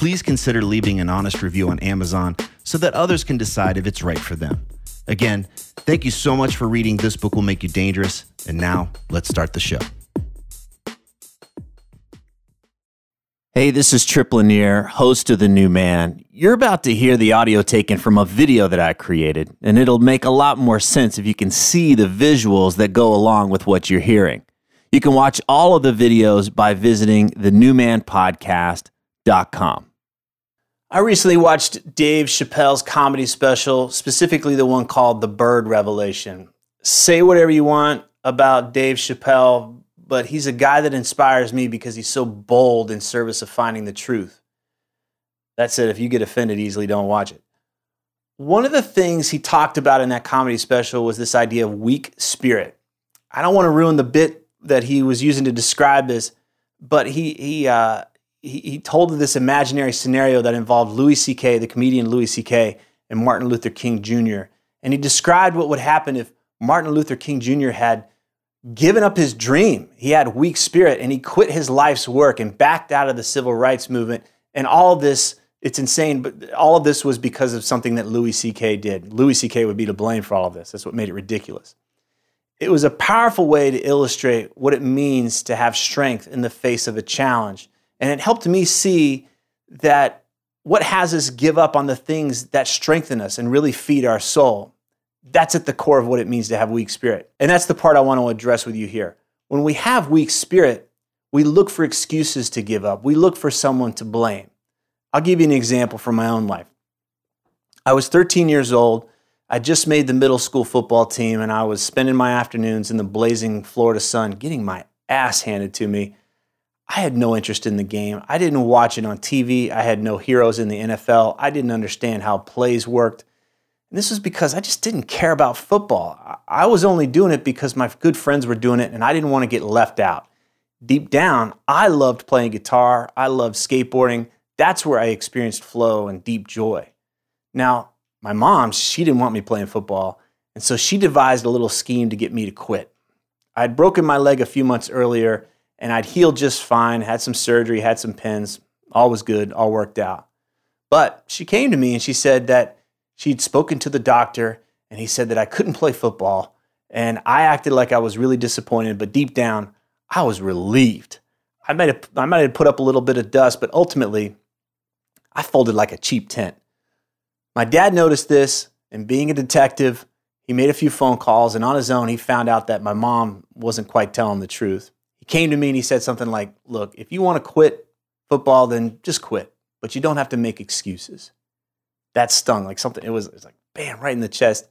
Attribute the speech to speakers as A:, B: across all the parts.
A: please consider leaving an honest review on Amazon so that others can decide if it's right for them. Again, thank you so much for reading This Book Will Make You Dangerous. And now, let's start the show.
B: Hey, this is Trip Lanier, host of The New Man. You're about to hear the audio taken from a video that I created, and it'll make a lot more sense if you can see the visuals that go along with what you're hearing. You can watch all of the videos by visiting thenewmanpodcast.com. I recently watched Dave Chappelle's comedy special, specifically the one called The Bird Revelation. Say whatever you want about Dave Chappelle, but he's a guy that inspires me because he's so bold in service of finding the truth. That said, if you get offended easily, don't watch it. One of the things he talked about in that comedy special was this idea of weak spirit. I don't want to ruin the bit that he was using to describe this, but he he uh, he, told this imaginary scenario that involved Louis C.K., the comedian Louis C.K., and Martin Luther King Jr. And he described what would happen if Martin Luther King Jr. had given up his dream. He had weak spirit and he quit his life's work and backed out of the civil rights movement. And all of this, it's insane, but all of this was because of something that Louis C.K. did. Louis C.K. would be to blame for all of this. That's what made it ridiculous. It was a powerful way to illustrate what it means to have strength in the face of a challenge and it helped me see that what has us give up on the things that strengthen us and really feed our soul. That's at the core of what it means to have weak spirit. And that's the part I want to address with you here. When we have weak spirit, we look for excuses to give up, we look for someone to blame. I'll give you an example from my own life. I was 13 years old. I just made the middle school football team, and I was spending my afternoons in the blazing Florida sun getting my ass handed to me I had no interest in the game. I didn't watch it on TV. I had no heroes in the NFL. I didn't understand how plays worked. And this was because I just didn't care about football. I was only doing it because my good friends were doing it and I didn't want to get left out. Deep down, I loved playing guitar. I loved skateboarding. That's where I experienced flow and deep joy. Now, my mom, she didn't want me playing football. And so she devised a little scheme to get me to quit. I'd broken my leg a few months earlier and I'd healed just fine, had some surgery, had some pins, all was good, all worked out. But she came to me and she said that she'd spoken to the doctor and he said that I couldn't play football. And I acted like I was really disappointed, but deep down, I was relieved. I might have, I might have put up a little bit of dust, but ultimately, I folded like a cheap tent. My dad noticed this, and being a detective, he made a few phone calls, and on his own, he found out that my mom wasn't quite telling the truth came to me and he said something like, Look, if you want to quit football, then just quit, but you don't have to make excuses. That stung like something, it was, it was like, bam, right in the chest.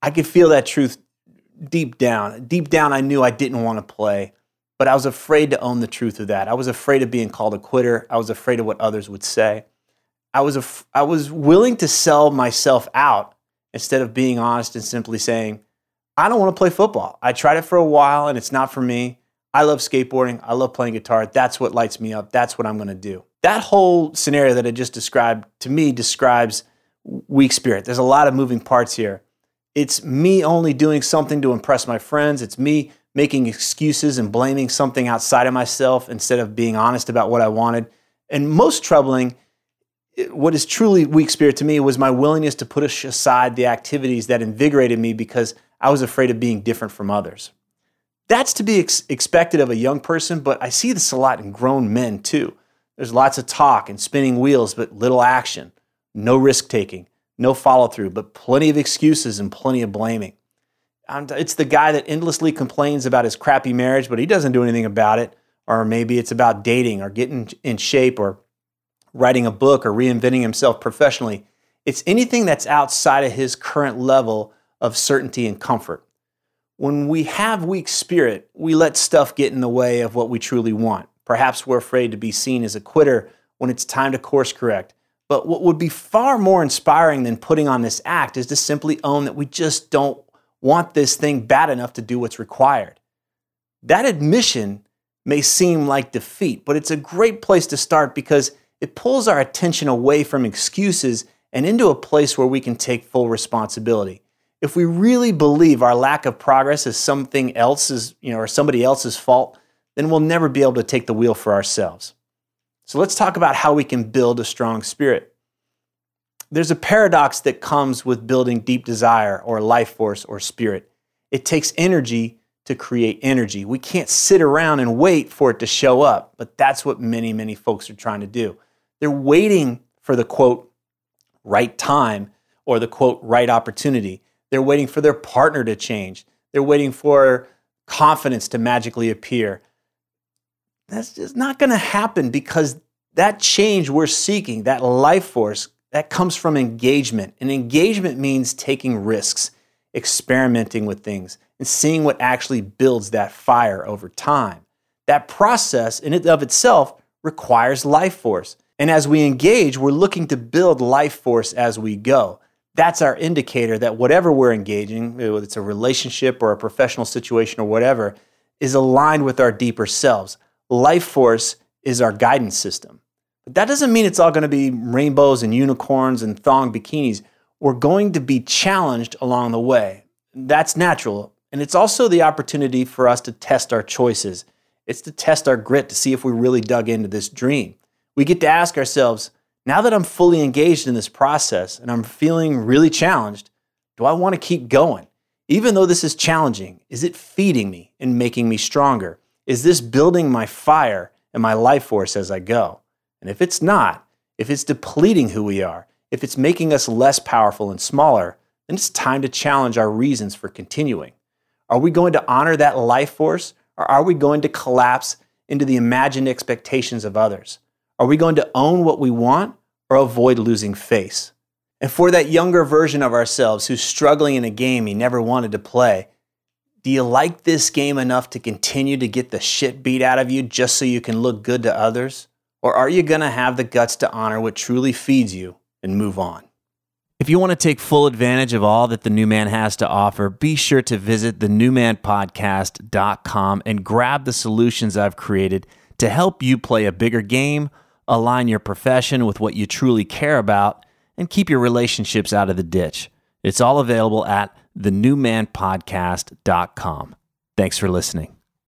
B: I could feel that truth deep down. Deep down, I knew I didn't want to play, but I was afraid to own the truth of that. I was afraid of being called a quitter. I was afraid of what others would say. I was, af- I was willing to sell myself out instead of being honest and simply saying, I don't want to play football. I tried it for a while and it's not for me. I love skateboarding. I love playing guitar. That's what lights me up. That's what I'm going to do. That whole scenario that I just described to me describes weak spirit. There's a lot of moving parts here. It's me only doing something to impress my friends. It's me making excuses and blaming something outside of myself instead of being honest about what I wanted. And most troubling, eh, what is truly weak spirit to me was my willingness to put aside the activities that invigorated me because I was afraid of being different from others. That's to be ex- expected of a young person, but I see this a lot in grown men too. There's lots of talk and spinning wheels, but little action, no risk taking, no follow through, but plenty of excuses and plenty of blaming. It's the guy that endlessly complains about his crappy marriage, but he doesn't do anything about it. Or maybe it's about dating or getting in shape or writing a book or reinventing himself professionally. It's anything that's outside of his current level of certainty and comfort. When we have weak spirit, we let stuff get in the way of what we truly want. Perhaps we're afraid to be seen as a quitter when it's time to course correct. But what would be far more inspiring than putting on this act is to simply own that we just don't want this thing bad enough to do what's required. That admission may seem like defeat, but it's a great place to start because it pulls our attention away from excuses and into a place where we can take full responsibility. If we really believe our lack of progress is something else's, you know, or somebody else's fault, then we'll never be able to take the wheel for ourselves. So let's talk about how we can build a strong spirit. There's a paradox that comes with building deep desire or life force or spirit. It takes energy to create energy. We can't sit around and wait for it to show up, but that's what many, many folks are trying to do. They're waiting for the quote, right time or the quote, right opportunity. They're waiting for their partner to change. They're waiting for confidence to magically appear. That's just not going to happen because that change we're seeking, that life force, that comes from engagement. And engagement means taking risks, experimenting with things, and seeing what actually builds that fire over time. That process in and of itself requires life force. And as we engage, we're looking to build life force as we go. That's our indicator that whatever we're engaging, whether it's a relationship or a professional situation or whatever, is aligned with our deeper selves life force is our guidance system. But that doesn't mean it's all going to be rainbows and unicorns and thong bikinis. We're going to be challenged along the way. That's natural. And it's also the opportunity for us to test our choices. It's to test our grit to see if we really dug into this dream. We get to ask ourselves now that I'm fully engaged in this process and I'm feeling really challenged, do I want to keep going? Even though this is challenging, is it feeding me and making me stronger? Is this building my fire and my life force as I go? And if it's not, if it's depleting who we are, if it's making us less powerful and smaller, then it's time to challenge our reasons for continuing. Are we going to honor that life force or are we going to collapse into the imagined expectations of others? Are we going to own what we want or avoid losing face? And for that younger version of ourselves who's struggling in a game he never wanted to play, do you like this game enough to continue to get the shit beat out of you just so you can look good to others? Or are you going to have the guts to honor what truly feeds you and move on? If you want to take full advantage of all that the new man has to offer, be sure to visit thenewmanpodcast.com and grab the solutions I've created to help you play a bigger game, align your profession with what you truly care about, and keep your relationships out of the ditch. It's all available at thenewmanpodcast.com. Thanks for listening.